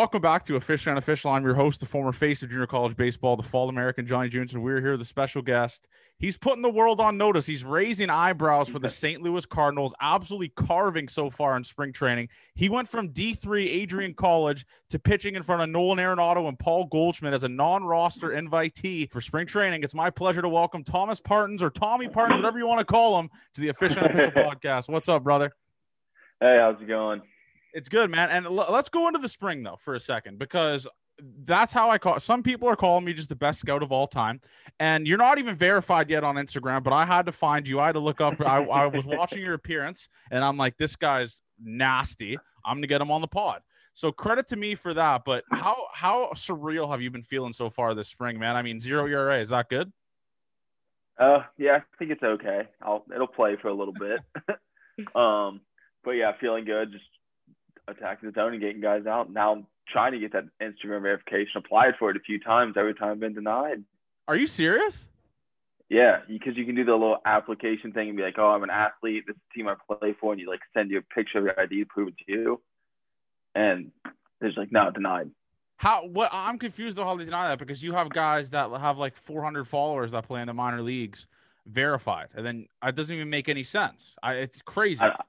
Welcome back to Official and Unofficial. I'm your host, the former face of junior college baseball, the Fall American Johnny Junson. We're here with a special guest. He's putting the world on notice. He's raising eyebrows for the St. Louis Cardinals, absolutely carving so far in spring training. He went from D3 Adrian College to pitching in front of Nolan Arenado and Paul Goldschmidt as a non-roster invitee for spring training. It's my pleasure to welcome Thomas Parsons or Tommy Parsons, whatever you want to call him, to the Official and Unofficial podcast. What's up, brother? Hey, how's it going? It's good, man. And l- let's go into the spring though for a second because that's how I call. Some people are calling me just the best scout of all time, and you're not even verified yet on Instagram. But I had to find you. I had to look up. I, I was watching your appearance, and I'm like, this guy's nasty. I'm gonna get him on the pod. So credit to me for that. But how how surreal have you been feeling so far this spring, man? I mean, zero ERA is that good? Uh, yeah, I think it's okay. I'll it'll play for a little bit. um, but yeah, feeling good. Just attacking the zone and getting guys out. Now I'm trying to get that Instagram verification. Applied for it a few times. Every time I've been denied. Are you serious? Yeah, because you can do the little application thing and be like, "Oh, I'm an athlete. This is the team I play for," and you like send you a picture of your ID to prove it to you. And there's like, no, denied. How? What? I'm confused though how they deny that because you have guys that have like 400 followers that play in the minor leagues verified, and then it doesn't even make any sense. I, it's crazy. I,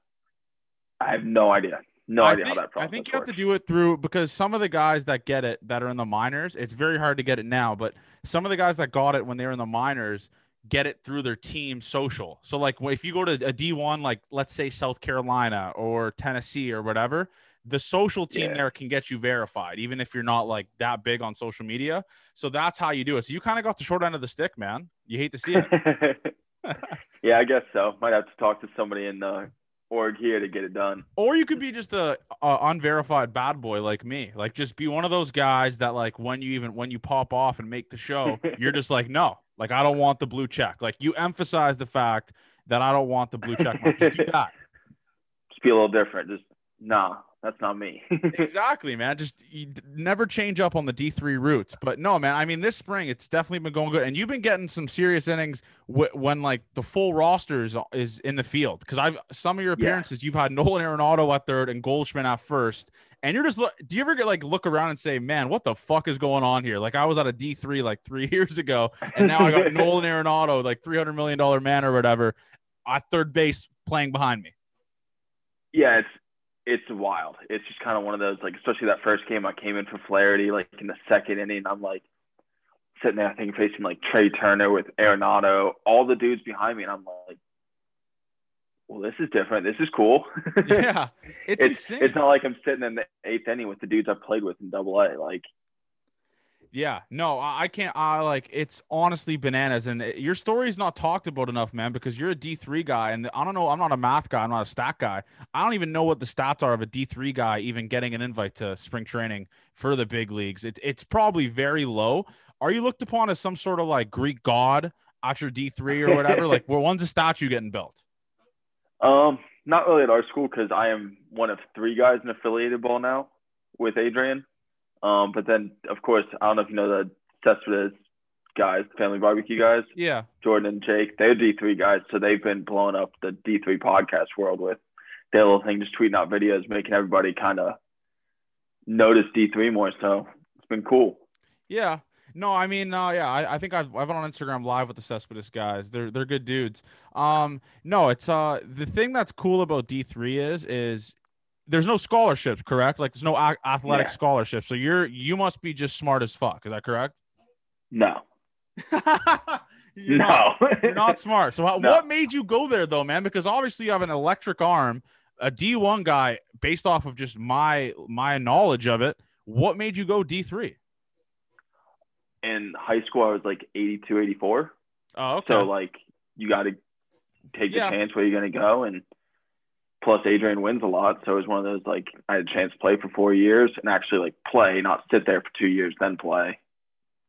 I have no idea. No I idea think, how that process I think you works. have to do it through because some of the guys that get it that are in the minors, it's very hard to get it now. But some of the guys that got it when they were in the minors get it through their team social. So like if you go to a D1, like let's say South Carolina or Tennessee or whatever, the social team Yeah. there can get you verified, even if you're not like that big on social media. So that's how you do it. So you kind of got the short end of the stick, man. You hate to see it. yeah, I guess so. Might have to talk to somebody in the org here to get it done. or you could be just a, a unverified bad boy like me like just be one of those guys that like when you even when you pop off and make the show you're just like no like i don't want the blue check like you emphasize the fact that i don't want the blue check mark. just do that Just be a little different. Just nah, that's not me. exactly man. Just you never change up on the d3 routes but no man i mean this spring it's definitely been going good. And you've been getting some serious innings w- when like the full roster is, is in the field. Because i've some of your Yeah. appearances you've had nolan arenado at third and goldschmidt at first. And you're just look do you ever get like look around and say man what the fuck is going on here? Like i was at a d3 like three years ago and now i got nolan arenado like 300 million dollar man or whatever at third base playing behind me. Yeah, it's it's wild. It's just kind of one of those like, especially that first game. I came in for Flaherty like in the second inning. I'm like sitting there, I think facing like Trea Turner with Arenado, all the dudes behind me, and I'm like, well, this is different. This is cool. yeah it's, it's insane it's not like I'm sitting in the eighth inning with the dudes I played with in Double A. Like, Yeah, no, I I can't. I like it's honestly bananas, and it- your story's not talked about enough, man. Because you're a D three guy, and I don't know. I'm not a math guy. I'm not a stat guy. I don't even know what the stats are of a D three guy even getting an invite to spring training for the big leagues. It's it's probably very low. Are you looked upon as some sort of like Greek god at your D three or whatever? like, where when's a statue getting built? um, not really at our school because I am one of three guys in affiliated ball now with Adrian. Um, but then of course I don't know if you know the Cespedes guys, Family Barbecue guys, Yeah, Jordan and Jake. They're D three guys, so they've been blowing up the D three podcast world with their little thing, just tweeting out videos, making everybody kind of notice D three more. So it's been cool. Yeah. No, I mean, uh, yeah, I, I think I've, I've been on Instagram live with the Cespedes guys. They're they're good dudes. Um, no, it's uh the thing that's cool about D three is is there's no scholarships, correct? Like there's no a- athletic Yeah. scholarships. So you're you must be just smart as fuck. Is that correct? No, you're Not, no, you're not smart. So how, No. what made you go there though, man? Because obviously you have an electric arm, a D one guy. Based off of just my my knowledge of it, what made you go D three? in high school, I was like 82, 84. Oh, okay. So like you got to take Yeah. the chance where you're going to go. And plus Adrian wins a lot. So it was one of those, like I had a chance to play for four years and actually like play, not sit there for two years, then play.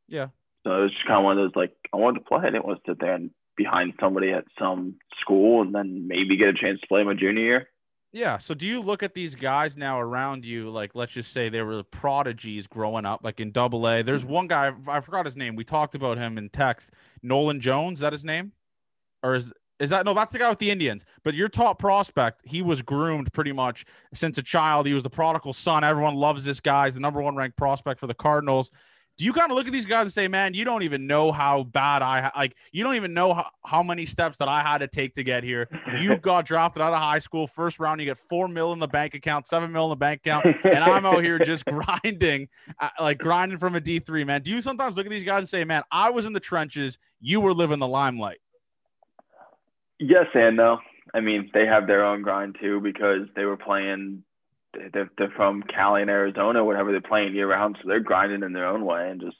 Yeah. So it was just kind of one of those, like I wanted to play. I didn't want to sit there and behind somebody at some school and then maybe get a chance to play my junior year. Yeah. So do you look at these guys now around you, like let's just say they were prodigies growing up, like in double A. There's one guy, I forgot his name. We talked about him in text. Nolan Jones, is that his name? Or is Is that no? That's the guy with the Indians. But your top prospect, he was groomed pretty much since a child. He was the prodigal son. Everyone loves this guy. He's the number one ranked prospect for the Cardinals. Do you kind of look at these guys and say, man, you don't even know how bad I like. You don't even know how, how many steps that I had to take to get here. You got drafted out of high school, first round. You get four mil in the bank account, seven mil in the bank account, and I'm out here just grinding, uh, like grinding from a D three. Man, do you sometimes look at these guys and say, man, I was in the trenches. You were living the limelight. Yes and no. I mean, they have their own grind too because they were playing. They're, they're from Cali and Arizona, whatever they're playing year round, so they're grinding in their own way, and just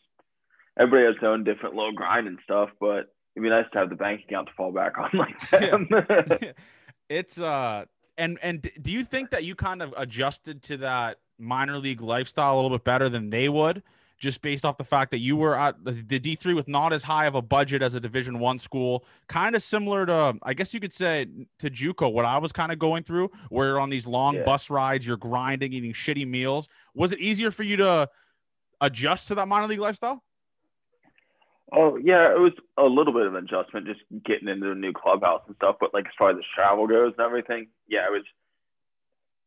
everybody has their own different little grind and stuff. But it'd be nice to have the bank account to fall back on like them. Yeah. it's uh, and and do you think that you kind of adjusted to that minor league lifestyle a little bit better than they would? Just based off the fact that you were at the D3 with not as high of a budget as a Division One school, kind of similar to, I guess you could say, to JUCO. What I was kind of going through, where you're on these long yeah. bus rides, you're grinding, eating shitty meals. Was it easier for you to adjust to that minor league lifestyle? Oh yeah, it was a little bit of an adjustment, just getting into a new clubhouse and stuff. But like as far as the travel goes and everything, yeah, it was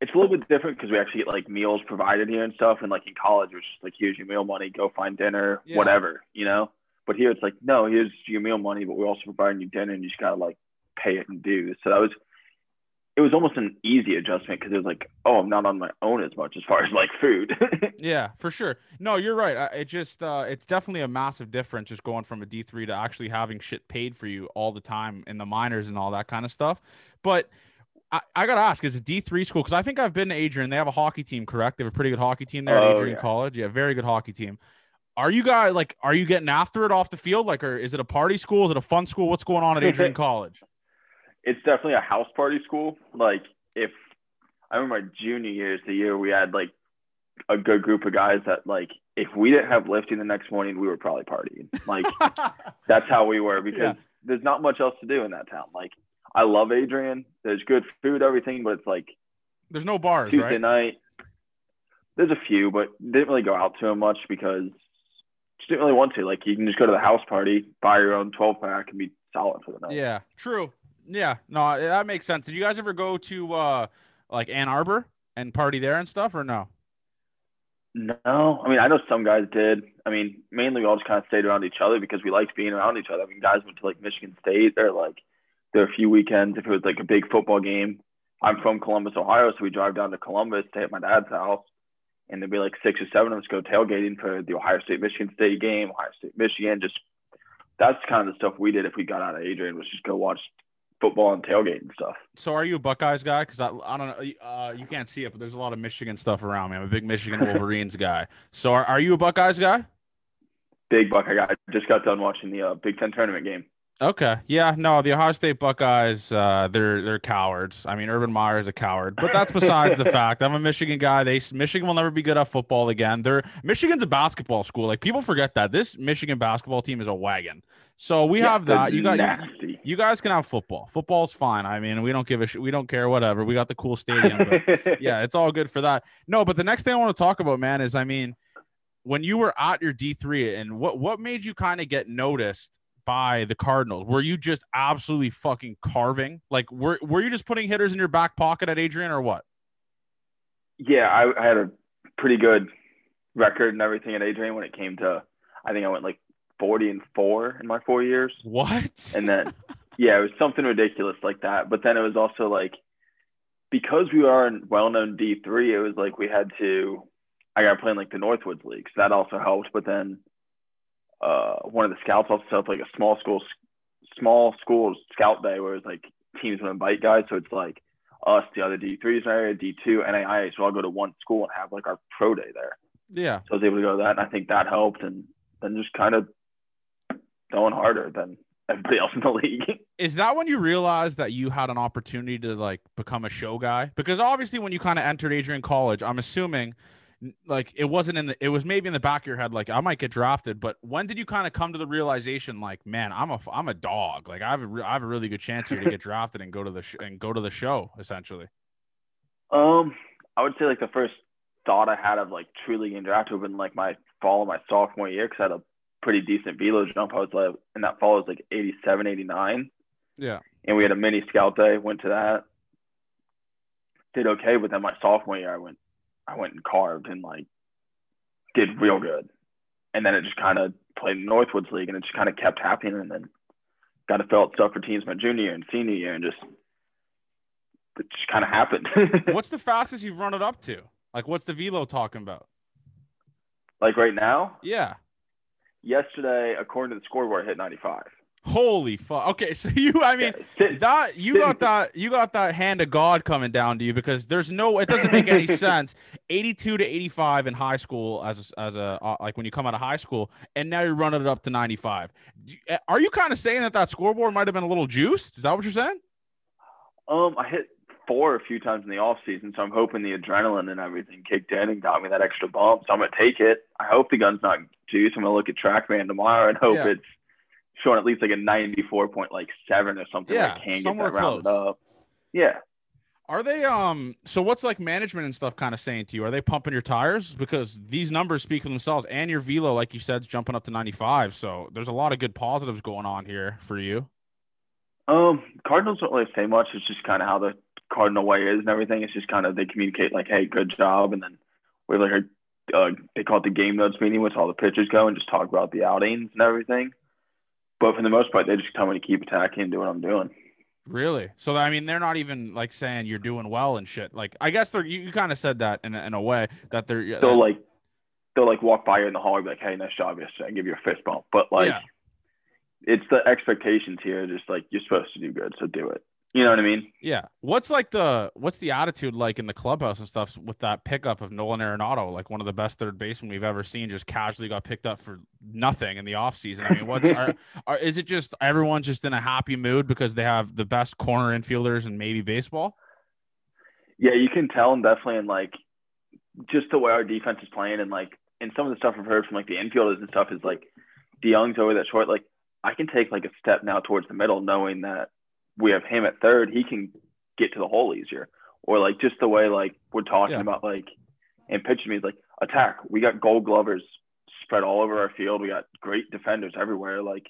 it's a little bit different because we actually get like meals provided here and stuff. And like in college, it was just like here's your meal money, go find dinner, yeah. whatever, you know. But here it's like no, here's your meal money, but we're also providing you dinner, and you just gotta like pay it and do. So that was it was almost an easy adjustment because it was like, oh, I'm not on my own as much as far as like food. yeah, for sure. No, you're right. It just uh, it's definitely a massive difference just going from a D3 to actually having shit paid for you all the time in the minors and all that kind of stuff. But I, I gotta ask, is a D three school? Because I think I've been to Adrian. They have a hockey team, correct? They have a pretty good hockey team there oh, at Adrian yeah. College. Yeah, very good hockey team. Are you guys like? Are you getting after it off the field? Like, or is it a party school? Is it a fun school? What's going on at Adrian College? It's definitely a house party school. Like, if I remember my junior years, the year we had like a good group of guys that like if we didn't have lifting the next morning, we were probably partying. Like that's how we were because yeah. there's not much else to do in that town. Like I love Adrian. There's good food, everything, but it's like there's no bars. Tuesday right? night. There's a few, but didn't really go out to them much because just didn't really want to. Like you can just go to the house party, buy your own 12 pack, and be solid for the night. Yeah, true. Yeah, no, that makes sense. Did you guys ever go to uh like Ann Arbor and party there and stuff, or no? No, I mean I know some guys did. I mean mainly we all just kind of stayed around each other because we liked being around each other. I mean guys went to like Michigan State or like a few weekends if it was like a big football game. I'm from Columbus, Ohio, so we drive down to Columbus to hit my dad's house, and there'd be like six or seven of us go tailgating for the Ohio State Michigan State game, Ohio State Michigan. Just that's kind of the stuff we did if we got out of Adrian was just go watch football and tailgate and stuff. So are you a Buckeyes guy? Because I, I don't know, uh, you can't see it, but there's a lot of Michigan stuff around me. I'm a big Michigan Wolverines guy. So are, are you a Buckeyes guy? Big Buckeye guy. Just got done watching the uh, Big Ten tournament game. Okay. Yeah. No, the Ohio State Buckeyes, uh, they're they're cowards. I mean, Urban Meyer is a coward, but that's besides the fact. I'm a Michigan guy. They Michigan will never be good at football again. They're Michigan's a basketball school. Like people forget that this Michigan basketball team is a wagon. So we yeah, have that. You got you, you, guys can have football. Football's fine. I mean, we don't give a sh- we don't care whatever. We got the cool stadium. yeah, it's all good for that. No, but the next thing I want to talk about, man, is I mean, when you were at your D3 and what what made you kind of get noticed by the Cardinals? Were you just absolutely fucking carving? Like, were were you just putting hitters in your back pocket at Adrian or what? Yeah, I, I had a pretty good record and everything at Adrian when it came to. I think I went like forty and four in my four years. What? And then, yeah, it was something ridiculous like that. But then it was also like because we are in well-known D three, it was like we had to. I got playing like the Northwoods League, so that also helped. But then uh, one of the scouts also set up like a small school small school scout day where it's like teams would invite guys. So it's like us, the other D3s in area, D2, NAIA. So I'll go to one school and have like our pro day there. Yeah. So I was able to go to that. And I think that helped. And then just kind of going harder than everybody else in the league. Is that when you realized that you had an opportunity to like become a show guy? Because obviously when you kind of entered Adrian College, I'm assuming – like it wasn't in the it was maybe in the back of your head like I might get drafted but when did you kind of come to the realization like man I'm a I'm a dog like I have a, I have a really good chance here to get drafted and go to the sh- and go to the show essentially um I would say like the first thought I had of like truly getting drafted would have been like my fall of my sophomore year because I had a pretty decent velo jump I was like in that fall was like 87 89 yeah and we had a mini scout day. Went to that, did okay. But then my sophomore year, I went, I went and carved and like did real good, and then it just kind of played in Northwoods League, and it just kind of kept happening, and then got to fill out stuff for teams my junior year and senior year, and just it just kind of happened. what's the fastest you've run it up to? Like, what's the velo talking about? Like right now? Yeah. Yesterday, according to the scoreboard, I hit 95. Holy fuck. Okay, so you I mean, that you got that you got that hand of God coming down to you because there's no it doesn't make any sense. 82 to 85 in high school as a, as a uh, like when you come out of high school and now you're running it up to 95. Do you- uh, Are you kind of saying that that scoreboard might have been a little juiced? Is that what you're saying? Um, I hit four a few times in the off season, so I'm hoping the adrenaline and everything kicked in and got me that extra bump. So I'm gonna take it. I hope the gun's not juiced. I'm gonna look at TrackMan tomorrow and hope Yeah. it's showing at least like a 94 point like seven or something. Yeah, I can get somewhere that rounded close. up. Yeah. Are they um so what's like management and stuff kind of saying to you? Are they pumping your tires because these numbers speak for themselves and your velo like you said is jumping up to 95. So there's a lot of good positives going on here for you. Um, Cardinals don't really say much. It's just kind of how the Cardinal way is and everything. It's just kind of they communicate like, "Hey, good job," and then we like a, uh, they call it the game notes meeting, which all the pitchers go and just talk about the outings and everything. But for the most part, they just tell me to keep attacking and do what I'm doing. Really? So I mean, they're not even like saying you're doing well and shit. Like I guess they're you, you kind of said that in a, in a way that they're They'll like they'll like walk by you in the hallway, be like, "Hey, nice job yesterday," and give you a fist bump. But like, Yeah. it's the expectations here. Just like you're supposed to do good, so do it. You know what I mean? yeah. What's like the what's the attitude like in the clubhouse and stuff with that pickup of Nolan Arenado, like one of the best third basemen we've ever seen, just casually got picked up for nothing in the offseason. I mean, what's are, are, is it just everyone just in a happy mood because they have the best corner infielders and maybe baseball? Yeah, you can tell and definitely in like just the way our defense is playing and like and some of the stuff I've heard from like the infielders and stuff is like DeJong's over that short. Like I can take like a step now towards the middle, knowing that we have him at third. He can get to the hole easier. Or like just the way like we're talking Yeah. about like and pitching me is like attack. We got gold glovers spread all over our field. We got great defenders everywhere. Like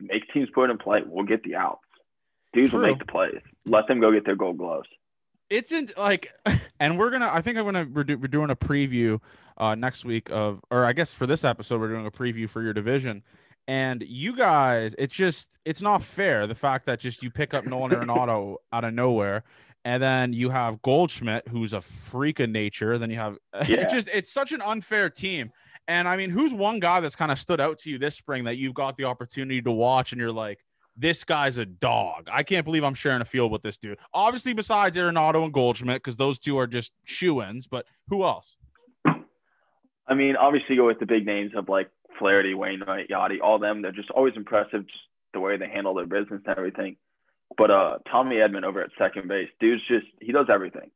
make teams put in play. We'll get the outs. Dudes will make the plays. Let them go get their gold gloves. it's in like and we're gonna i think i'm gonna we're, do, we're doing a preview uh next week of or i guess for this episode we're doing a preview for your division and you guys it's just it's not fair the fact that just you pick up nolan arenado out of nowhere and then you have goldschmidt who's a freak of nature then you have Yeah. it just it's such an unfair team and i mean who's one guy that's kind of stood out to you this spring that you've got the opportunity to watch and you're like this guy's a dog. I can't believe I'm sharing a field with this dude. Obviously, besides Arenado and Goldschmidt, because those two are just shoe-ins. But who else? I mean, obviously, go with the big names of like Flaherty, Wainwright, Yadi, all them. They're just always impressive, just the way they handle their business and everything. But uh, Tommy Edman over at second base, dude's just he does everything.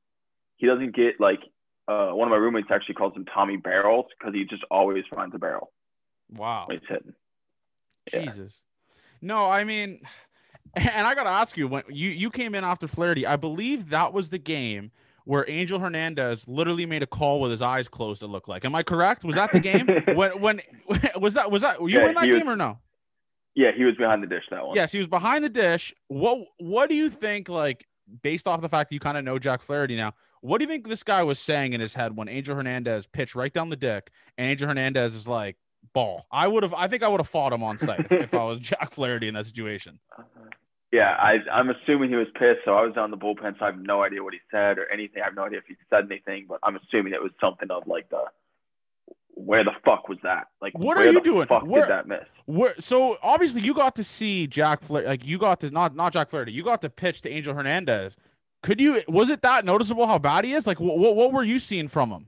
He doesn't get like uh, one of my roommates actually calls him Tommy Barrels because he just always finds a barrel Wow, when he's hitting. Yeah. Jesus. No, I mean, and I gotta ask you when you you came in after Flaherty, I believe that was the game where Angel Hernandez literally made a call with his eyes closed. It looked like. Am I correct? Was that the game? when when was that was that were you Yeah, in that he was- game or no? Yeah, he was behind the dish that one. Yes, he was behind the dish. What what do you think, like, based off the fact that you kind of know Jack Flaherty now, what do you think this guy was saying in his head when Angel Hernandez pitched right down the dick and Angel Hernandez is like, ball? I would have I think I would have fought him on site if, if I was Jack Flaherty in that situation. Uh, Yeah, I, I'm assuming he was pissed. So I was on the bullpen, so I have no idea what he said or anything. I have no idea if he said anything, but I'm assuming it was something of like the, where the fuck was that? Like, What are you the doing? Fuck Where- did that miss? Where, so obviously you got to see Jack Flaherty, like you got to not not Jack Flaherty, you got to pitch to Angel Hernandez. Could you was it that noticeable how bad he is? Like what what, what were you seeing from him?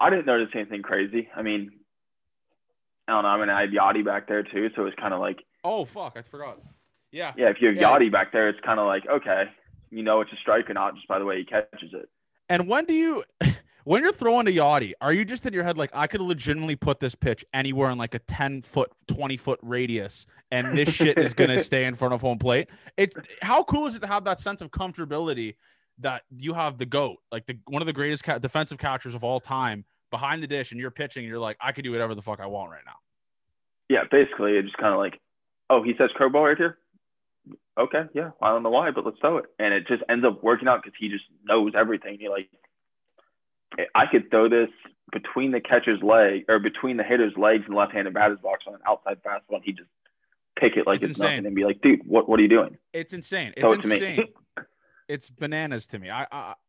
I didn't notice anything crazy. I mean, I don't know. I mean, I had Yadi back there too, so it was kind of like, Oh fuck, I forgot. Yeah. yeah, if you have Yeah. Yadi back there, it's kind of like, okay, you know it's a strike or not just by the way he catches it. And when do you, when you're throwing a Yadi, are you just in your head like I could legitimately put this pitch anywhere in like a ten foot, twenty foot radius, and this shit is gonna stay in front of home plate? It's how cool is it to have that sense of comfortability that you have the goat, like the one of the greatest ca- defensive catchers of all time, behind the dish, and you're pitching, and you're like, I could do whatever the fuck I want right now. Yeah, basically, it's just kind of like, oh, he says curveball right here. Okay, yeah, I don't know why, but let's throw it. And it just ends up working out because he just knows everything. You're like, I could throw this between the catcher's leg or between the hitter's legs and left-handed batter's box on an outside fastball, and he just pick it like it's, it's nothing and be like, dude, what what are you doing? It's insane. It's it insane. it's bananas to me. I,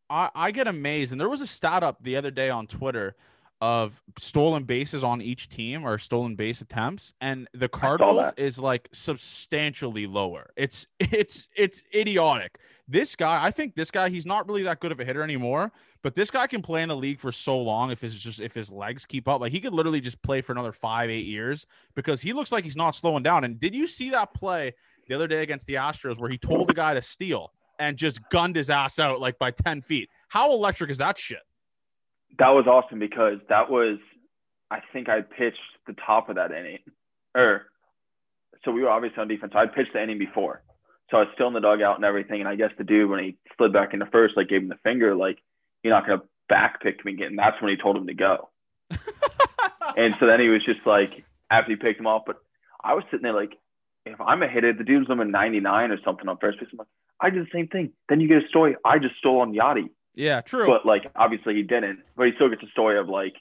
I I get amazed, and there was a stat up the other day on Twitter of stolen bases on each team or stolen base attempts and the Cardinals is like substantially lower. It's it's it's idiotic. This guy, I think this guy, he's not really that good of a hitter anymore, but this guy can play in the league for so long if his just if his legs keep up. Like he could literally just play for another 5 8 years because he looks like he's not slowing down. And did you see that play the other day against the Astros where he told the guy to steal and just gunned his ass out like by 10 feet? How electric is that shit? That was awesome because that was, I think I pitched the top of that inning. Or, so we were obviously on defense. So I pitched the inning before. So I was still in the dugout and everything. And I guess the dude, when he slid back into first, like gave him the finger, like, you're not going to back pick me again. And that's when he told him to go. and so then he was just like, after he picked him off, but I was sitting there like, if I'm a hitter, the dude's number 99 or something on first base. I'm like, I did the same thing. Then you get a story. I just stole on Yadi. Yeah, true. But like obviously he didn't. But he still gets a story of like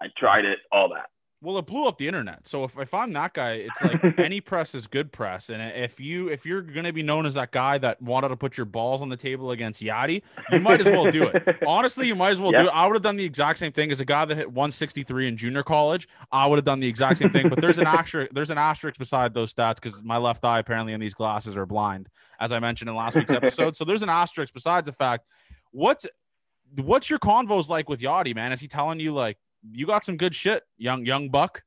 I tried it, all that. Well, it blew up the internet. So if, if I'm that guy, it's like any press is good press. And if you if you're gonna be known as that guy that wanted to put your balls on the table against Yadi, you might as well do it. Honestly, you might as well yeah. do it. I would have done the exact same thing as a guy that hit 163 in junior college. I would have done the exact same thing. But there's an asterisk. There's an asterisk beside those stats because my left eye apparently in these glasses are blind, as I mentioned in last week's episode. So there's an asterisk besides the fact. What's what's your convos like with Yadi, man? Is he telling you like you got some good shit, young young buck?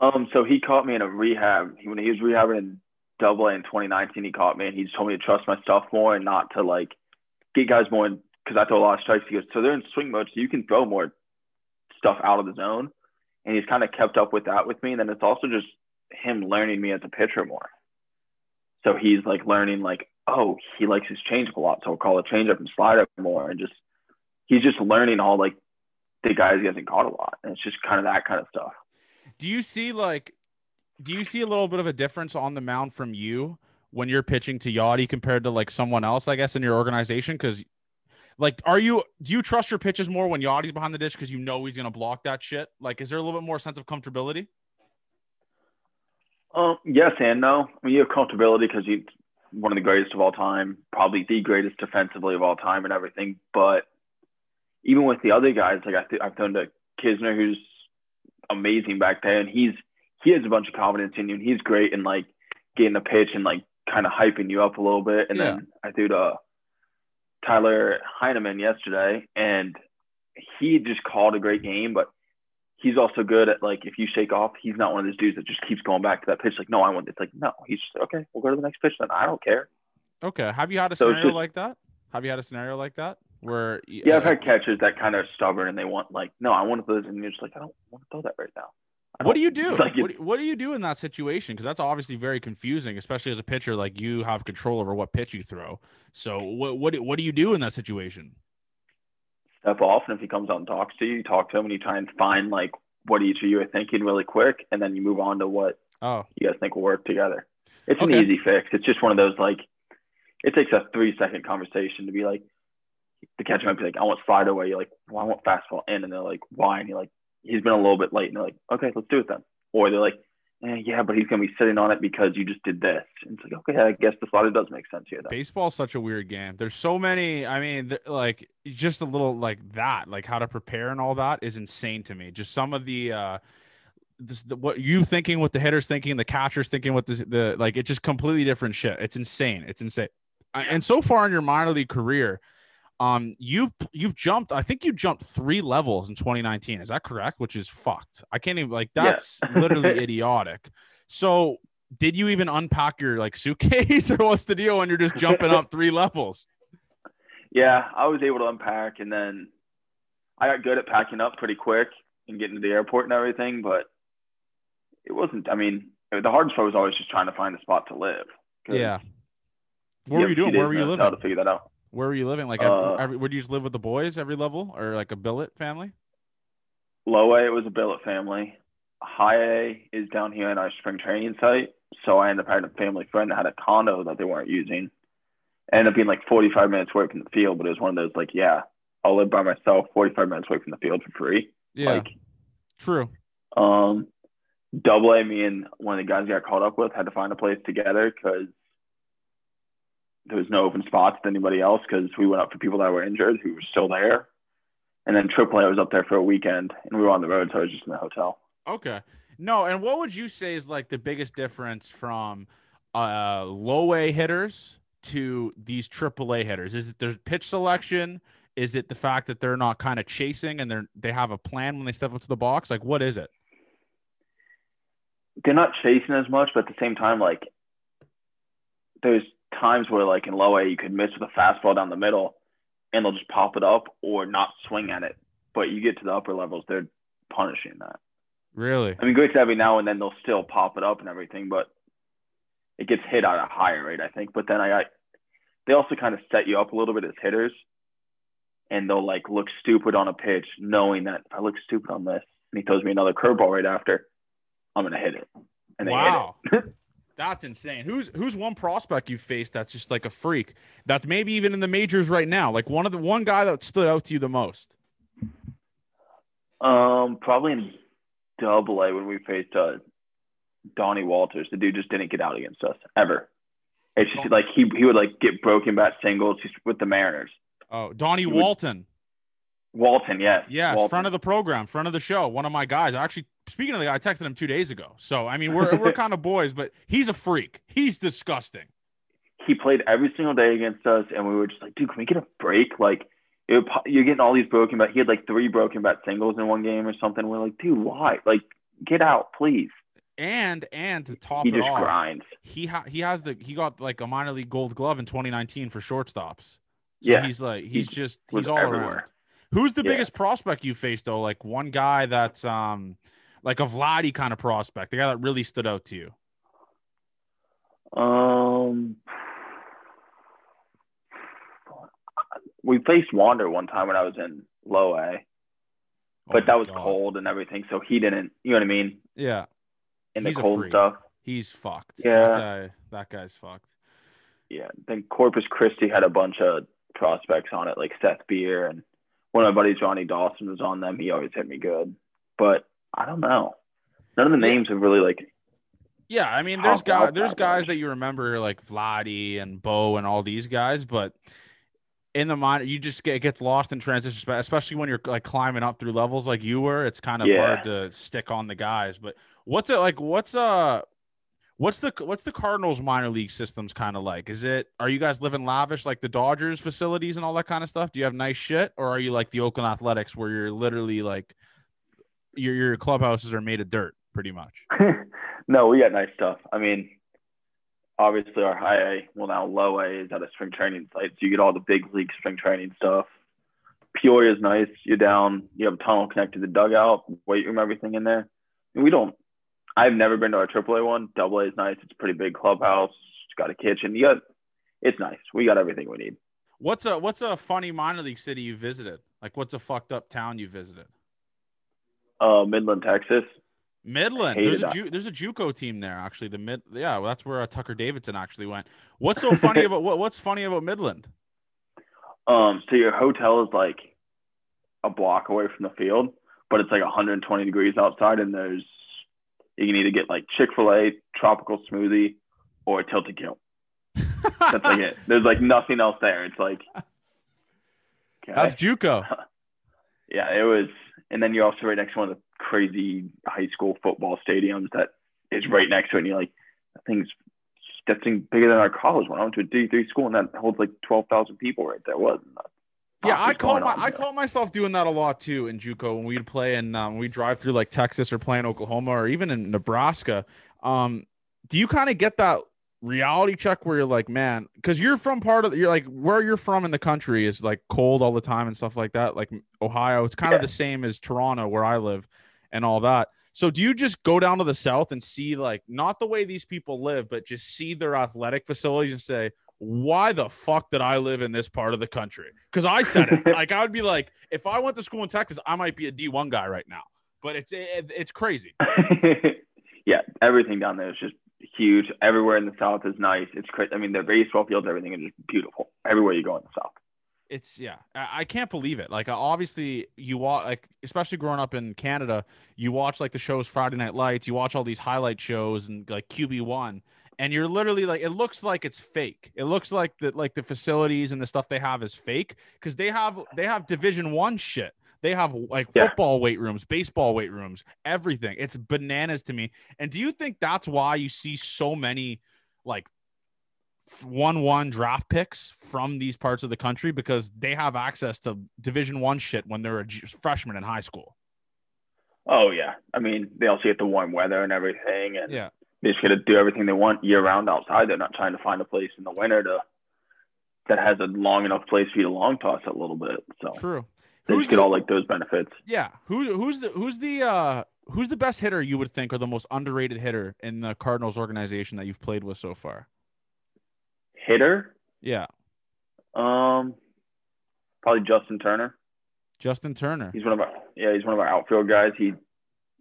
Um, so he caught me in a rehab. He, when he was rehabbing in Double A in 2019, he caught me and he just told me to trust my stuff more and not to like get guys more because I throw a lot of strikes. He goes, so they're in swing mode, so you can throw more stuff out of the zone. And he's kind of kept up with that with me. And then it's also just him learning me as a pitcher more. So he's like learning like, oh, he likes his changeup a lot, so I'll call it changeup and slide up more, and just he's just learning all like the guys he hasn't caught a lot. And it's just kind of that kind of stuff. Do you see like do you see a little bit of a difference on the mound from you when you're pitching to Yadi compared to like someone else, I guess, in your organization? Because like, are you do you trust your pitches more when Yadi's behind the dish because you know he's gonna block that shit? Like, is there a little bit more sense of comfortability? Um, yes and no. I mean, you have comfortability because he's one of the greatest of all time, probably the greatest defensively of all time, and everything. But even with the other guys, like I th- I've thrown to Knizner, who's amazing back there, and he's he has a bunch of confidence in you, and he's great in like getting the pitch and like kind of hyping you up a little bit. And yeah. then I threw to Tyler Heineman yesterday, and he just called a great game, but he's also good at like if you shake off, he's not one of those dudes that just keeps going back to that pitch. Like, no, I want. It's like no, he's just okay. We'll go to the next pitch then. I don't care. Okay. Have you had a so scenario just, like that? Have you had a scenario like that? where yeah, uh, I've had catchers that kind of stubborn and they want like, no, I want to throw this, and you're just like, I don't want to throw that right now. What do you do? Like what, what, do you do in that situation? Because that's obviously very confusing, especially as a pitcher. Like you have control over what pitch you throw. So what what what do you do in that situation? Step off, and if he comes out and talks to you, you talk to him, and you try and find like what each of you are thinking really quick, and then you move on to what oh you guys think will work together. It's okay. an easy fix. It's just one of those like it takes a three second conversation to be like, the catcher might be like, I want slide away. You're like, well, I want fastball in. And they're like, why? And you're like, he's been a little bit late. And they're like, okay, let's do it then. Or they're like, eh, yeah, but he's going to be sitting on it because you just did this. And it's like, okay, I guess the slider does make sense here. Then. Baseball's such a weird game. There's so many. I mean, like just a little like that, like how to prepare and all that is insane to me. Just some of the, uh, this, the, what you thinking, what the hitters thinking, the catchers thinking, what the, the like, it's just completely different shit. It's insane. It's insane. And so far in your minor league career, um, you you've jumped. I think you jumped three levels in 2019. Is that correct? Which is fucked. I can't even like that's yeah. literally idiotic. So, did you even unpack your like suitcase, or what's the deal when you're just jumping up three levels? Yeah, I was able to unpack, and then I got good at packing up pretty quick and getting to the airport and everything. But it wasn't. I mean, the hardest part was always just trying to find a spot to live. Yeah. What were you doing? Where were you living? How to figure that out. Where were you living? Like, uh, every, would you just live with the boys every level, or like a billet family? Low A, it was a billet family. High A is down here in our spring training site, so I ended up having a family friend that had a condo that they weren't using. Ended up being like 45 minutes away from the field, but it was one of those like, yeah, I'll live by myself, 45 minutes away from the field for free. Yeah, Like, true. um, double A, me and one of the guys I got caught up with had to find a place together because there was no open spots to anybody else because we went up for people that were injured who were still there. And then triple A was up there for a weekend and we were on the road, so I was just in the hotel. Okay. No, and what would you say is like the biggest difference from uh low A hitters to these triple A hitters? Is it their pitch selection? Is it the fact that they're not kind of chasing and they're they have a plan when they step up to the box? Like what is it? They're not chasing as much, but at the same time, like there's times where like in low A you could miss with a fastball down the middle and they'll just pop it up or not swing at it. But you get to the upper levels, they're punishing that. Really? I mean, great to every now and then they'll still pop it up and everything, but it gets hit at a higher rate, I think. But then I got, they also kind of set you up a little bit as hitters, and they'll like look stupid on a pitch, knowing that if I look stupid on this, and he throws me another curveball right after, I'm gonna hit it, and they wow. hit it. That's insane. Who's who's one prospect you faced that's just like a freak? That's maybe even in the majors right now. Like one of the one guy that stood out to you the most. Um, probably in Double A when we faced uh, Donnie Walters. The dude just didn't get out against us ever. It's just like he he would like get broken bat singles He's with the Mariners. Oh, Donnie would- Walton. Walton, yes. Yeah, Walton. front of the program, front of the show. One of my guys. Actually, speaking of the guy, I texted him two days ago. So I mean, we're we're kind of boys, but he's a freak. He's disgusting. he played every single day against us, and we were just like, dude, can we get a break? Like, it you're getting all these broken bat. He had like three broken bat singles in one game or something. We're like, dude, why? Like, get out, please. And and to top He it just off, grinds. he ha- he has the he got like a minor league gold glove in 2019 for shortstops. So Yeah, he's like he he's just he's all everywhere. around. Who's the Yeah. biggest prospect you faced though? Like one guy that's um like a Vladdy kind of prospect, the guy that really stood out to you. Um, we faced Wander one time when I was in low A, Oh but my that was God. cold and everything, so he didn't. You know what I mean? Yeah, In He's the cold stuff. he's fucked. Yeah. that, guy, that guy's fucked. yeah. Then Corpus Christi had a bunch of prospects on it, like Seth Beer and one of my buddies, Johnny Dawson, was on them. He always hit me good, but I don't know. None of the names have really like. Yeah, I mean, there's guys, there's that guys that you remember like Vladdy and Bo and all these guys, but in the minor, you just get gets lost in transition, especially when you're like climbing up through levels like you were. It's kind of Yeah. hard to stick on the guys. But what's it like? What's uh, what's the what's the Cardinals minor league systems kind of like? Is it are you guys living lavish like the Dodgers facilities and all that kind of stuff? Do you have nice shit, or are you like the Oakland Athletics where you're literally like your your clubhouses are made of dirt, pretty much? no, we got nice stuff. I mean, obviously our high A, well now low A is at a spring training site, so you get all the big league spring training stuff. Peoria is nice. You're down. You have a tunnel connected to the dugout, weight room, everything in there. And we don't. I've never been to our AAA one. Double A is nice. It's a pretty big clubhouse. It's got a kitchen. You got. It's nice. We got everything we need. What's a what's a funny minor league city you visited? Like what's a fucked up town you visited? Uh, Midland, Texas. Midland. There's a. Ju- there's a JUCO team there actually. The mid yeah, well, that's where uh, Tucker Davidson actually went. What's so funny about what what's funny about Midland? Um, so your hotel is like a block away from the field, but it's like 120 degrees outside, and there's you can either get like Chick Fil A, tropical smoothie, or Tilted Kilt. That's like it. There's like nothing else there. It's like okay. That's JUCO. yeah, it was. And then you're also right next to one of the crazy high school football stadiums that is right next to it. And you're like, that thing's that thing bigger than our college one. I went to a D three school and that holds like twelve thousand people right there. The Yeah, I call my I call myself doing that a lot too in JUCO when we'd play and um, we drive through like Texas or play in Oklahoma or even in Nebraska. Um, do you kind of get that reality check where you're like, man, because you're from part of you're like where you're from in the country is like cold all the time and stuff like that. Like Ohio, it's kind of the same as Toronto where I live and all that. So do you just go down to the south and see like not the way these people live, but just see their athletic facilities and say, why the fuck did I live in this part of the country? Because I said it. like I would be like, if I went to school in Texas, I might be a D one guy right now. But it's it, it's crazy. yeah, everything down there is just huge. Everywhere in the South is nice. It's great. I mean, their baseball fields, everything is just beautiful. Everywhere you go in the South. It's yeah, I, can't believe it. Like uh, obviously you watch like especially growing up in Canada, you watch like the shows Friday Night Lights, you watch all these highlight shows and like QB one, and you're literally like it looks like it's fake. It looks like the like the facilities and the stuff they have is fake because they have they have Division one shit. They have like Yeah. football weight rooms, baseball weight rooms, everything. It's bananas to me. And do you think that's why you see so many like one one draft picks from these parts of the country because they have access to Division one shit when they're a freshman in high school? Oh yeah. I mean, they also get the warm weather and everything, and Yeah, they just get to do everything they want year round outside. They're not trying to find a place in the winter to that has a long enough place for you to long toss a little bit. So true. They Who's get the, all like those benefits. yeah? Who who's the who's the uh who's the best hitter you would think or the most underrated hitter in the Cardinals organization that you've played with so far? Hitter, Yeah, um, probably Justin Toerner. Justin Toerner. He's one of our yeah, he's one of our outfield guys. He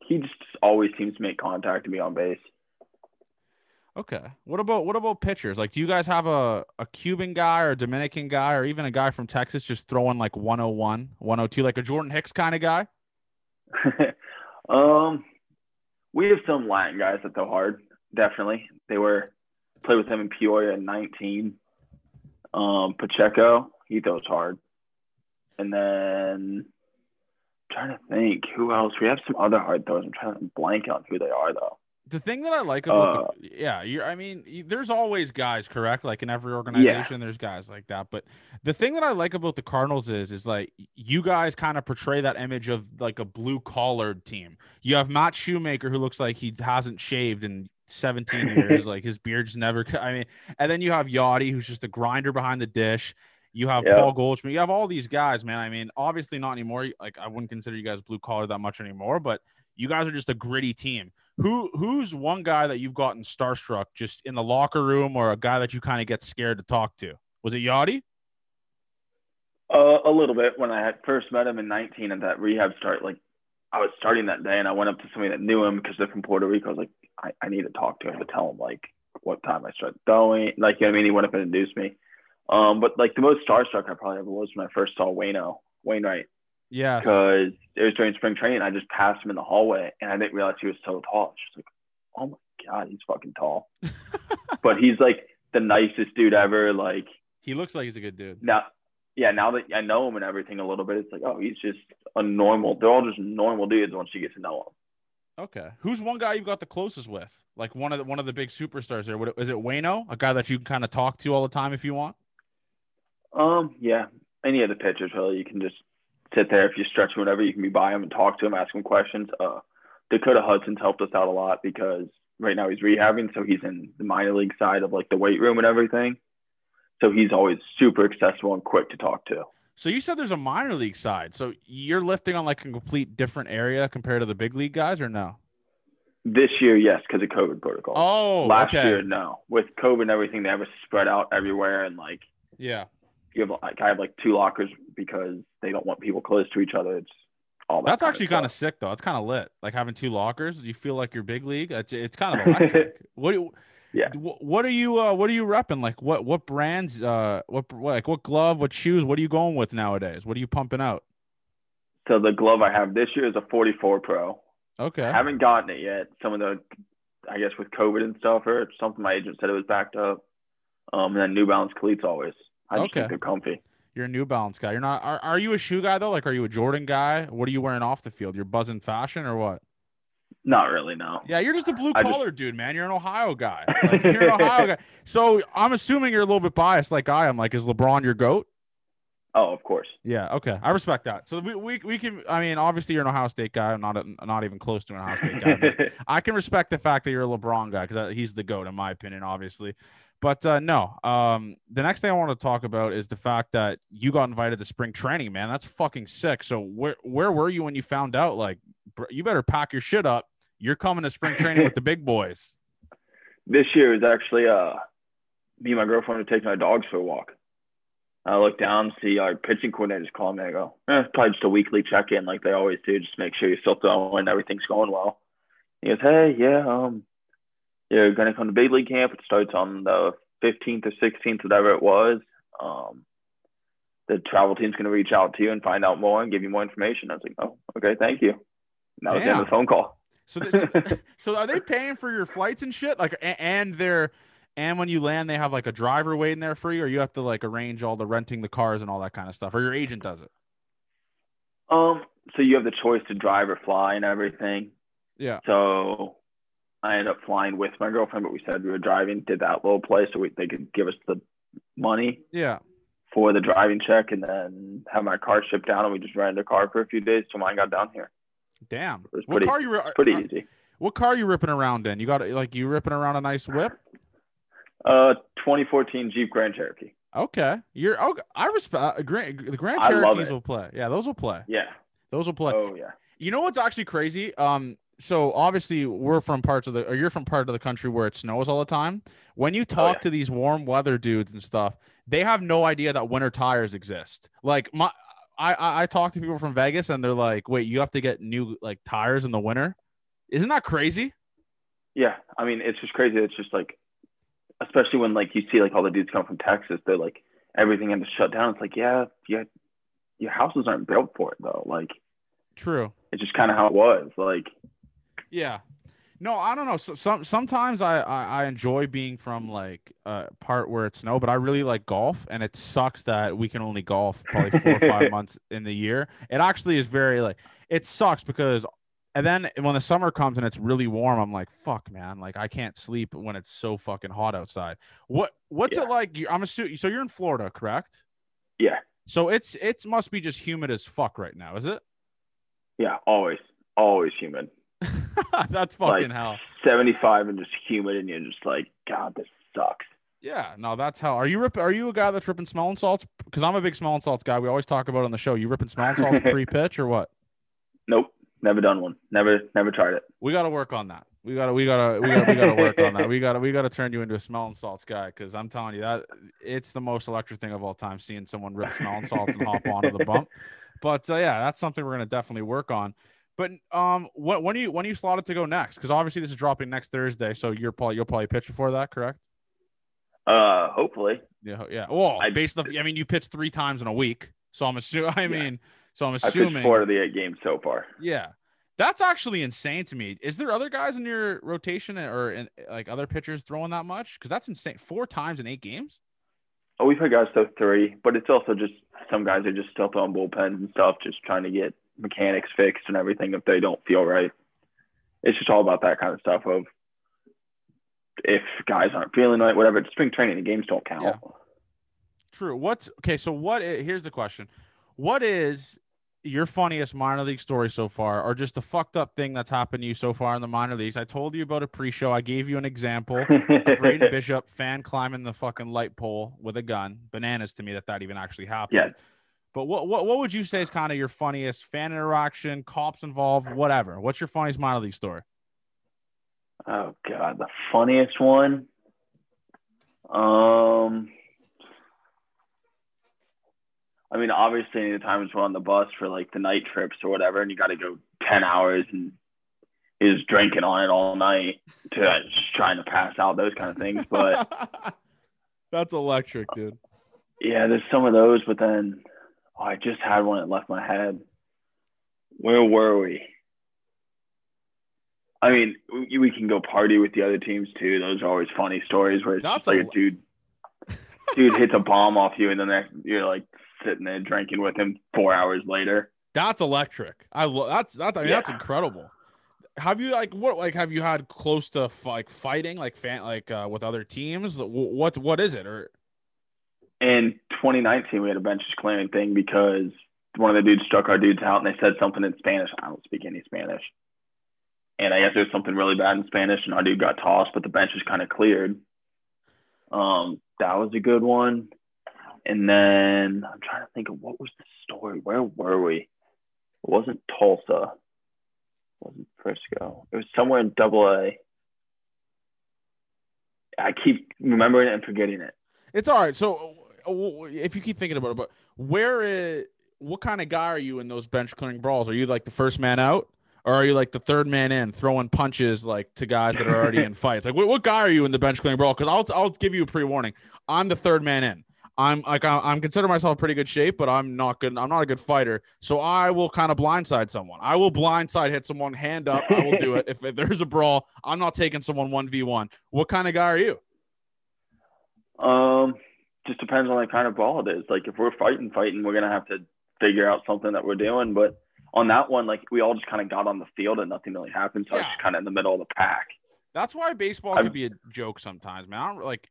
he just always seems to make contact to be on base. Okay. What about what about pitchers? Like, do you guys have a, a Cuban guy or a Dominican guy or even a guy from Texas just throwing like 101, 102, like a Jordan Hicks kind of guy? um, we have some Latin guys that throw hard. Definitely, they were played with him in Peoria in 19. Um, Pacheco, he throws hard, and then I'm trying to think who else. We have some other hard throwers. I'm trying to blank out who they are though. The thing that I like about Uh, the yeah, you're I mean, y- there's always guys, correct? Like in every organization, there's guys like that. But the thing that I like about the Cardinals is is like you guys kind of portray that image of like a blue collared team. You have Matt Shoemaker who looks like he hasn't shaved in 17 years, like his beard's never. I mean, and then you have Yadi who's just a grinder behind the dish. You have Yeah. Paul Goldschmidt. You have all these guys, man. I mean, obviously not anymore. Like I wouldn't consider you guys blue collar that much anymore, but you guys are just a gritty team. Who who's one guy that you've gotten starstruck just in the locker room or a guy that you kind of get scared to talk to? Was it Yadi? Uh, a little bit when I had first met him in 19 at that rehab start. Like I was starting that day, and I went up to somebody that knew him because they're from Puerto Rico. I was like, I, I need to talk to him to tell him like what time I start throwing. Like you know what I mean, he went up and introduced me. Um, but like the most starstruck I probably ever was when I first saw Wayno Wainwright Yes. because it was during spring training. I just passed him in the hallway, and I didn't realize he was so tall. She's like, oh my god, he's fucking tall. but he's like the nicest dude ever. Like He looks like he's a good dude. now yeah now that i know him and everything a little bit it's like oh he's just a normal they're all just normal dudes once you get to know them Okay. Who's one guy you've got the closest with? Like one of the one of the big superstars there. What is it Wayno? A guy that you can kind of talk to all the time if you want? um yeah any of the pitchers really you can just sit there if you stretch whatever you can be by him and talk to him ask him questions uh dakota hudson's helped us out a lot because right now he's rehabbing so he's in the minor league side of like the weight room and everything so he's always super accessible and quick to talk to So you said there's a minor league side. So you're lifting on like a complete different area compared to the big league guys or no? this year yes because of covid protocol Oh, last okay. year no with covid and everything they have us spread out everywhere and like Yeah. you have like I have like two lockers because they don't want people close to each other. It's all that That's actually kind of sick though. It's kind of lit. Like having two lockers. Do you feel like you're big league? It's, it's kind of electric. what do you, Yeah. What are you uh what are you repping? Like what what brands uh what what- like what glove, what shoes, what are you going with nowadays? What are you pumping out? So the glove I have this year is a 44 Pro. Okay. I haven't gotten it yet. Some of the, I guess with COVID and stuff, or something my agent said it was backed up. Um, and then New Balance cleats always. I just Okay. think they're comfy. You're a New Balance guy. You're not are, are you a shoe guy though? Like are you a Jordan guy? What are you wearing off the field? You're buzzing fashion or what? Not really, no. Yeah, you're just a blue I just- collar dude, man. You're an Ohio guy. Like, you're an Ohio guy. So I'm assuming you're a little bit biased like I am. Like, is LeBron your GOAT? Oh, of course. Yeah, okay. I respect that. So we, we, we can I mean, obviously you're an Ohio State guy. I'm not a, not even close to an Ohio State guy. I can respect the fact that you're a LeBron guy because uh, he's the GOAT in my opinion, obviously. But uh, no, um, the next thing I want to talk about is the fact that you got invited to spring training, man. That's fucking sick. So where where were you when you found out? Like, you better pack your shit up. You're coming to spring training with the big boys. this year is actually uh, me and my girlfriend are taking our dogs for a walk. I look down, see our pitching coordinators call me. I go, eh, probably just a weekly check in, like they always do, just make sure you're still throwing, everything's going well. He goes, hey, yeah, um, you're going to come to big league camp. It starts on the 15th or 16th, whatever it was. Um, the travel team's going to reach out to you and find out more and give you more information. I was like, oh, okay, thank you. And that was the end of the phone call. So, this, so are they paying for your flights and shit? Like, and they're and when you land, they have like a driver waiting there for you, or you have to like arrange all the renting the cars and all that kind of stuff, or your agent does it. Um, so you have the choice to drive or fly and everything. Yeah. So I ended up flying with my girlfriend, but we said we were driving, did that little place so we, they could give us the money. Yeah. For the driving check and then have my car shipped down and we just rented a car for a few days till mine got down here. Damn. It was what pretty, car you pretty easy. What car are you ripping around in? You got like you ripping around a nice whip? Uh 2014 Jeep Grand Cherokee. Okay. You're oh I respect uh, Grand, the Grand Cherokees will play. Yeah, those will play. Yeah. Those will play. Oh yeah. You know what's actually crazy? Um so obviously we're from parts of the or you're from part of the country where it snows all the time. When you oh, talk oh, yeah. to these warm weather dudes and stuff, they have no idea that winter tires exist. Like my I I, I talk to people from Vegas and they're like, "Wait, you have to get new like tires in the winter?" Isn't that crazy? Yeah, I mean, it's just crazy. It's just like, especially when like you see like all the dudes come from Texas, they're like everything had to shut down. It's like, yeah, yeah, your houses aren't built for it though. Like, true. It's just kind of how it was. Like, yeah. No, I don't know. So, some sometimes I, I, I enjoy being from like a part where it's snow, but I really like golf, and it sucks that we can only golf probably four or five months in the year. It actually is very like it sucks because, and then when the summer comes and it's really warm, I'm like, fuck, man, like I can't sleep when it's so fucking hot outside. What what's yeah. it like? I'm assuming so. You're in Florida, correct? Yeah. So it's it must be just humid as fuck right now, is it? Yeah, always, always humid. That's fucking like hell. 75 and just humid, and you're just like, God, this sucks. Yeah, no, that's how. Are you rip? Are you a guy that's ripping smelling salts? Because I'm a big smelling salts guy. We always talk about on the show. You ripping smelling salts pre-pitch or what? Nope, never done one. Never, never tried it. We got to work on that. We gotta, we gotta, we gotta, we gotta work on that. We gotta, we gotta turn you into a smelling salts guy because I'm telling you that it's the most electric thing of all time. Seeing someone rip smelling salts and hop onto the bump. But uh, yeah, that's something we're gonna definitely work on. But um, what when are you when are you slotted to go next? Because obviously this is dropping next Thursday, so you're probably you'll probably pitch before that, correct? Uh, hopefully. Yeah, yeah. Well, I, based off, I mean, you pitched three times in a week, so I'm assuming. I yeah. mean, so I'm assuming four of the eight games so far. Yeah, that's actually insane to me. Is there other guys in your rotation or in, like other pitchers throwing that much? Because that's insane. Four times in eight games. Oh, we've had guys throw three, but it's also just some guys are just still throwing bullpens and stuff, just trying to get mechanics fixed and everything if they don't feel right. It's just all about that kind of stuff of if guys aren't feeling right, whatever. It's spring training, the games don't count. Yeah. True. What's okay? So what? Here's the question: What is your funniest minor league story so far, or just a fucked up thing that's happened to you so far in the minor leagues? I told you about a pre-show. I gave you an example. Braden Bishop fan climbing the fucking light pole with a gun. Bananas to me that that even actually happened. Yeah. But what, what what would you say is kind of your funniest fan interaction, cops involved, whatever? What's your funniest minor league story? Oh god, the funniest one. Um, I mean, obviously, any times we're on the bus for like the night trips or whatever, and you got to go ten hours and is drinking on it all night to just trying to pass out those kind of things. But that's electric, dude. Yeah, there's some of those, but then I just had one that left my head. Where were we? I mean, we, we can go party with the other teams too. Those are always funny stories where it's That's like a, a dude, dude hits a bomb off you, and then you're like sitting there drinking with him four hours later. That's electric. I love that's that's I mean, yeah. that's incredible. Have you like what like have you had close to like fighting like fan like uh, with other teams? What what is it or? In 2019, we had a bench clearing thing because one of the dudes struck our dudes out and they said something in Spanish. I don't speak any Spanish. And I guess there was something really bad in Spanish and our dude got tossed, but the bench was kind of cleared. Um, that was a good one. And then I'm trying to think of what was the story? Where were we? It wasn't Tulsa. It wasn't Frisco. It was somewhere in double A. I keep remembering it and forgetting it. It's all right. So if you keep thinking about it, but where is what kind of guy are you in those bench clearing brawls? Are you like the first man out? Or are you like the third man in, throwing punches like to guys that are already in fights? Like, what, what guy are you in the bench clearing brawl? Because I'll I'll give you a pre warning. I'm the third man in. I'm like I'm, I'm consider myself pretty good shape, but I'm not good. I'm not a good fighter, so I will kind of blindside someone. I will blindside hit someone hand up. I will do it. If, if there's a brawl, I'm not taking someone one v one. What kind of guy are you? Um, just depends on the kind of ball it is. Like if we're fighting, fighting, we're gonna have to figure out something that we're doing. But on that one, like we all just kind of got on the field and nothing really happened. So yeah. I was just kind of in the middle of the pack. That's why baseball could be a joke sometimes, man. I don't like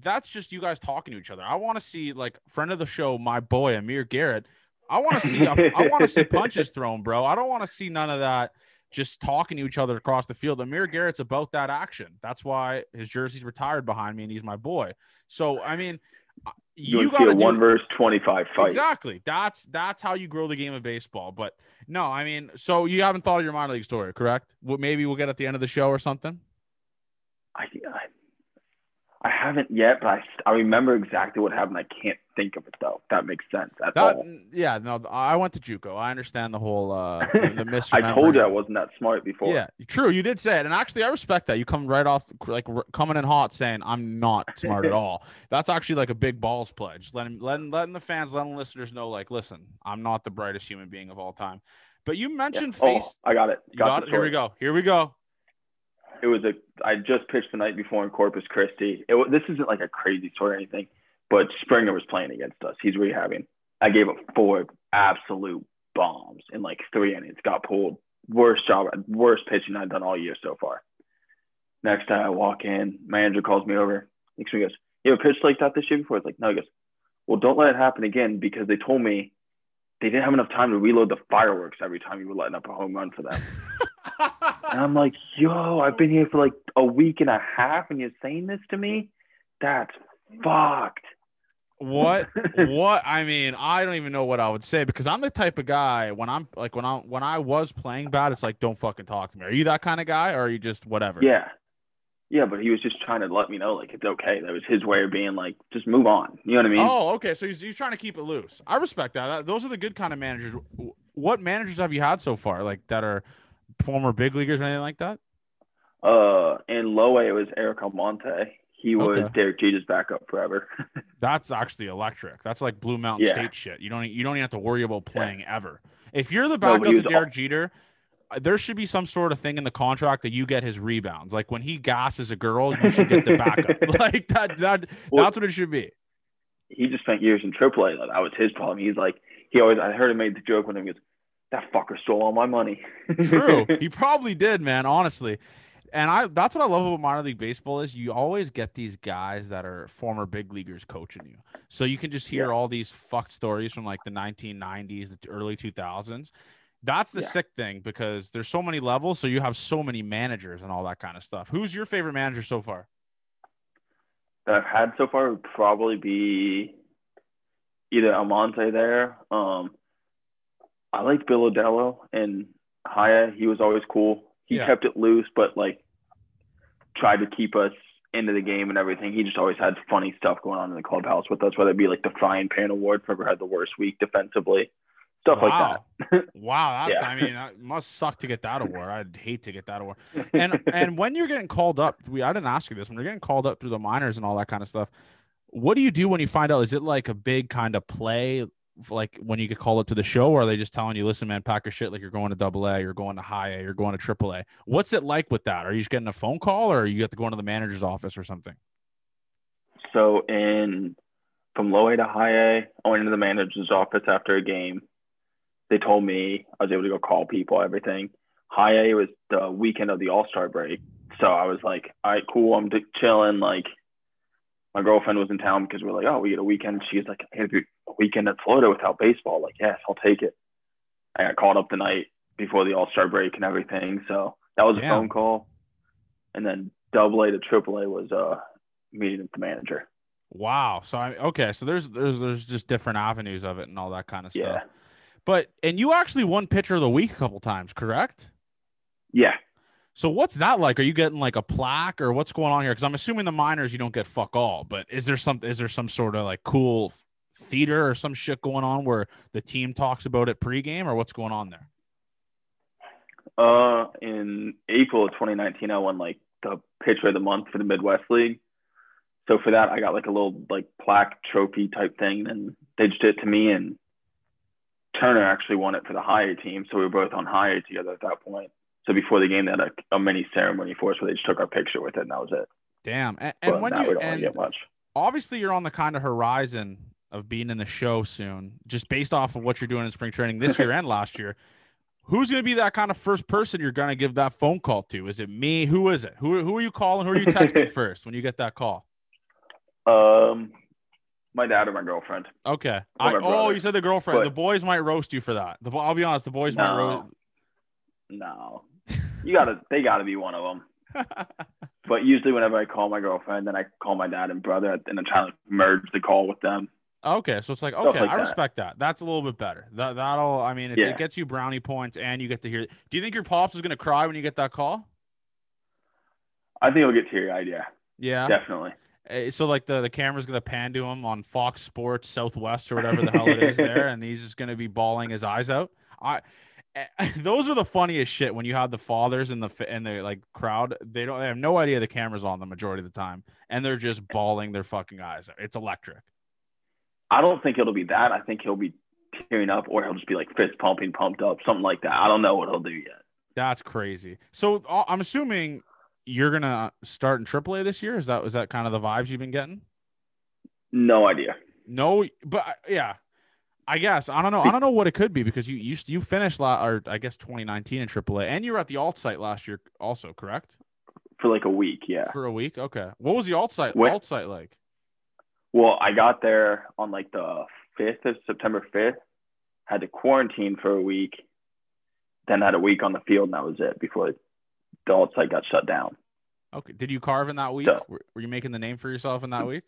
that's just you guys talking to each other. I want to see like friend of the show, my boy Amir Garrett. I want to see I want to see punches thrown, bro. I don't want to see none of that just talking to each other across the field. Amir Garrett's about that action. That's why his jersey's retired behind me and he's my boy. So I mean, you, got a one verse twenty five fight. Exactly. That's that's how you grow the game of baseball. But no, I mean, so you haven't thought of your minor league story, correct? Well, maybe we'll get at the end of the show or something. I, I I haven't yet, but I, I remember exactly what happened. I can't think of it though. That makes sense. That, all. Yeah, no, I went to JUCO. I understand the whole uh the, the I told you I wasn't that smart before. Yeah, true. You did say it, and actually, I respect that. You come right off like coming in hot, saying I'm not smart at all. That's actually like a big balls pledge. Letting letting letting the fans, letting listeners know, like, listen, I'm not the brightest human being of all time. But you mentioned yeah. face. Oh, I got it. Got, got it. Here we go. Here we go it was a I just pitched the night before in Corpus Christi. It, this isn't like a crazy story or anything, but Springer was playing against us. He's rehabbing. I gave up four absolute bombs in like three innings. Got pulled. Worst job, worst pitching I've done all year so far. Next time I walk in, manager calls me over. Next me goes, "You ever pitched like that this year before?" It's like, "No." He goes, "Well, don't let it happen again because they told me they didn't have enough time to reload the fireworks every time you were letting up a home run for them." and I'm like, yo, I've been here for like a week and a half, and you're saying this to me? That's fucked. What? what? I mean, I don't even know what I would say because I'm the type of guy when I'm like when I when I was playing bad, it's like don't fucking talk to me. Are you that kind of guy, or are you just whatever? Yeah, yeah, but he was just trying to let me know like it's okay. That was his way of being like, just move on. You know what I mean? Oh, okay. So he's, he's trying to keep it loose. I respect that. Those are the good kind of managers. What managers have you had so far, like that are former big leaguers or anything like that? Uh, in low A, it was Erick Almonte. He was okay. Derek Jeter's backup forever. That's actually electric. That's like Blue Mountain yeah. State shit. You don't you don't even have to worry about playing yeah. ever. If you're the backup no, to Derek all- Jeter, uh, there should be some sort of thing in the contract that you get his rebounds. Like when he gasses a girl, you should get the backup. like that. That well, that's what it should be. He just spent years in AAA. That was his problem. He's like he always. I heard him made the joke when he goes, that fucker stole all my money. True. He probably did, man, honestly. And I that's what I love about minor league baseball is you always get these guys that are former big leaguers coaching you. So you can just hear yeah. all these fucked stories from like the 1990s, the early 2000s. That's the yeah. sick thing because there's so many levels, so you have so many managers and all that kind of stuff. Who's your favorite manager so far? That I've had so far would probably be either Almonte there, um, I liked Bill Odelo and Haya. He was always cool. He yeah. kept it loose, but like tried to keep us into the game and everything. He just always had funny stuff going on in the clubhouse with us, whether it be like the frying pan award for ever had the worst week defensively, stuff wow. like that. wow, that's yeah. I mean, it must suck to get that award. I'd hate to get that award. And and when you're getting called up, we I didn't ask you this. When you're getting called up through the minors and all that kind of stuff, what do you do when you find out? Is it like a big kind of play like when you get called up to the show, or are they just telling you, listen, man, pack your shit like you're going to double A, you're going to high A, you're going to triple A? What's it like with that? Are you just getting a phone call or you have to go into the manager's office or something? So in from low A to high A, I went into the manager's office after a game. They told me I was able to go call people, everything. High A was the weekend of the All Star break. So I was like, all right, cool. I'm chilling. Like, my girlfriend was in town because we are like, oh, we get a weekend. She's like, I had a weekend at Florida without baseball. Like, yes, I'll take it. I got called up the night before the All Star break and everything. So that was a phone call. And then double A to triple A was uh, meeting with the manager. Wow. So I okay. So there's there's there's just different avenues of it and all that kind of stuff. Yeah. But and you actually won pitcher of the week a couple times, correct? Yeah. So what's that like? Are you getting like a plaque or what's going on here? Because I'm assuming the minors you don't get fuck all, but is there some is there some sort of like cool theater or some shit going on where the team talks about it pregame or what's going on there? Uh, in April of 2019, I won like the pitcher of the month for the Midwest League. So for that, I got like a little like plaque trophy type thing, and they just did it to me. And Toerner actually won it for the high A team, so we were both on high A together at that point. So before the game, they had a, a mini ceremony for us where they just took our picture with it, and that was it. Damn. And, and when you and get much. obviously you're on the kind of horizon of being in the show soon, just based off of what you're doing in spring training this year and last year. Who's going to be that kind of first person you're going to give that phone call to? Is it me? Who is it? Who, who are you calling? Who are you texting first when you get that call? Um, my dad or my girlfriend. Okay. I, oh, you said the girlfriend. But- the boys might roast you for that. The, I'll be honest. The boys might roast. No, no, you gotta. They gotta be one of them. But usually, whenever I call my girlfriend, then I call my dad and brother, and I'm trying to merge the call with them. Okay, so it's like okay, like I that. respect that. That's a little bit better. That that'll, I mean, it, Yeah. it gets you brownie points, and you get to hear. Do you think your pops is gonna cry when you get that call? I think I'll get teary eyed. Yeah, Yeah. definitely. Eh, So like the the camera's gonna pan to him on Fox Sports Southwest or whatever the hell it is there, and he's just gonna be bawling his eyes out. I. Those are the funniest shit when you have the fathers in the in the like crowd. They don't they have no idea the camera's on the majority of the time, and they're just bawling their fucking eyes out. It's electric. I don't think it'll be that. I think he'll be tearing up, or he'll just be like fist pumping, pumped up, something like that. I don't know what he'll do yet. That's crazy. So uh, I'm assuming you're gonna start in AAA this year. Is that is that kind of the vibes you've been getting? No idea. No, but uh, yeah, I guess I don't know. I don't know what it could be because you you you finished la- or I guess 2019 in AAA, and you were at the alt site last year also, correct? For like a week, yeah. For a week. Okay. What was the alt site What- alt site like? Well, I got there on like the fifth of September fifth. Had to quarantine for a week, then had a week on the field, and that was it before the alt site got shut down. Okay. Did you carve in that week? So- were, were you making the name for yourself in that mm. week?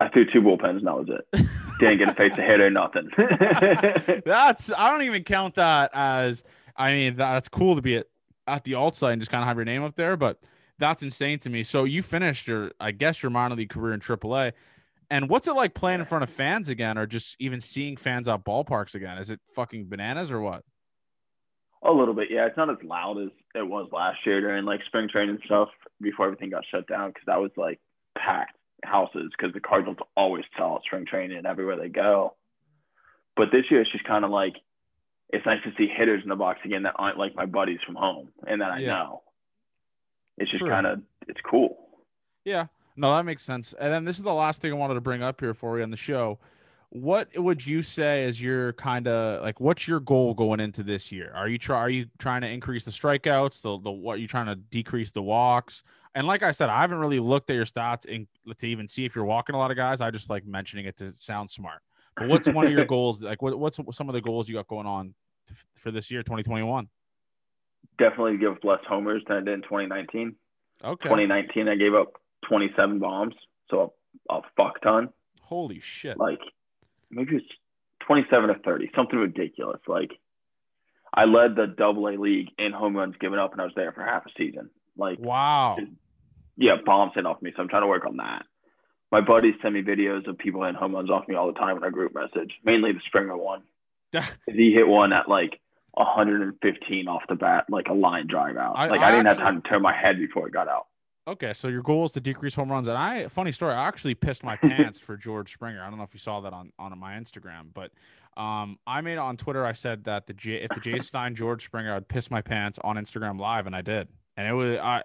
I threw two bullpens, and that was it. Didn't get a face to hit or nothing. That's I don't even count that as I mean that's cool to be at, at the alt site and just kind of have your name up there, but that's insane to me. So you finished your I guess your minor league career in AAA. And what's it like playing in front of fans again or just even seeing fans at ballparks again? Is it fucking bananas or what? a little bit, yeah. It's not as loud as it was last year during like spring training stuff before everything got shut down because that was like packed houses because the Cardinals always sell spring training and everywhere they go. But this year it's just kind of like it's nice to see hitters in the box again that aren't like my buddies from home and that I Yeah. know. It's just kind of it's cool. Yeah. No, that makes sense. And then this is the last thing I wanted to bring up here for you on the show. What would you say is your kind of like what's your goal going into this year? Are you try are you trying to increase the strikeouts, the the what are you trying to decrease the walks? And like I said, I haven't really looked at your stats in, to even see if you're walking a lot of guys. I just like mentioning it to sound smart. But what's one of your goals? Like what, what's some of the goals you got going on to, for this year, 2021? Definitely give up less homers than I did in 2019. Okay. 2019 I gave up 27 bombs, so a, a fuck ton. Holy shit. like maybe it's 27 or 30, something ridiculous. Like I led the double A league in home runs given up and I was there for half a season. Like, Wow. Yeah, bombs hit off me. So I'm trying to work on that. My buddies send me videos of people hitting home runs off me all the time in our group message, mainly the Springer one. he hit one at like 115 off the bat, like a line drive out. I- like I I, didn't actually- have time to turn my head before it got out. Okay, so your goal is to decrease home runs, and I funny story. I actually pissed my pants for George Springer. I don't know if you saw that on on my Instagram, but um, I made it on Twitter. I said that the J, if the Jay Stein George Springer, I'd piss my pants on Instagram Live, and I did. And it was I.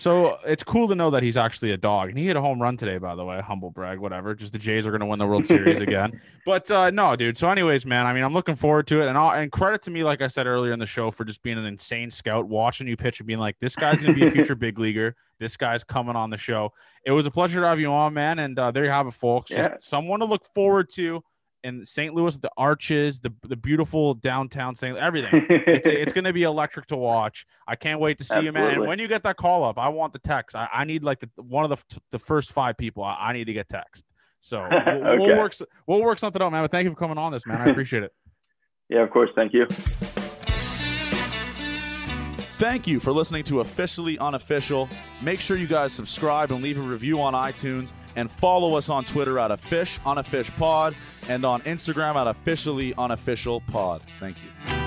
So it's cool to know that he's actually a dog, and he hit a home run today. By the way, humble brag, whatever. Just the Jays are going to win the World Series again. But uh, no, dude. So, anyways, man. I mean, I'm looking forward to it, and I'll, and credit to me, like I said earlier in the show, for just being an insane scout, watching you pitch and being like, this guy's going to be a future big leaguer. This guy's coming on the show. It was a pleasure to have you on, man. And uh, there you have it, folks. Yeah. Just someone to look forward to in St. Louis. The arches, the the beautiful downtown St. Everything. It's, it's going to be electric to watch. I can't wait to see you, man. And when you get that call up, I want the text. I, I need like the one of the the first five people. I, I need to get text. So we'll, we'll work we'll work something out, man. But thank you for coming on this, man. I appreciate it. yeah, of course. Thank you. Thank you for listening to Officially Unofficial. Make sure you guys subscribe and leave a review on iTunes and follow us on Twitter at a fish on a fish pod and on Instagram at officially unofficial pod. Thank you.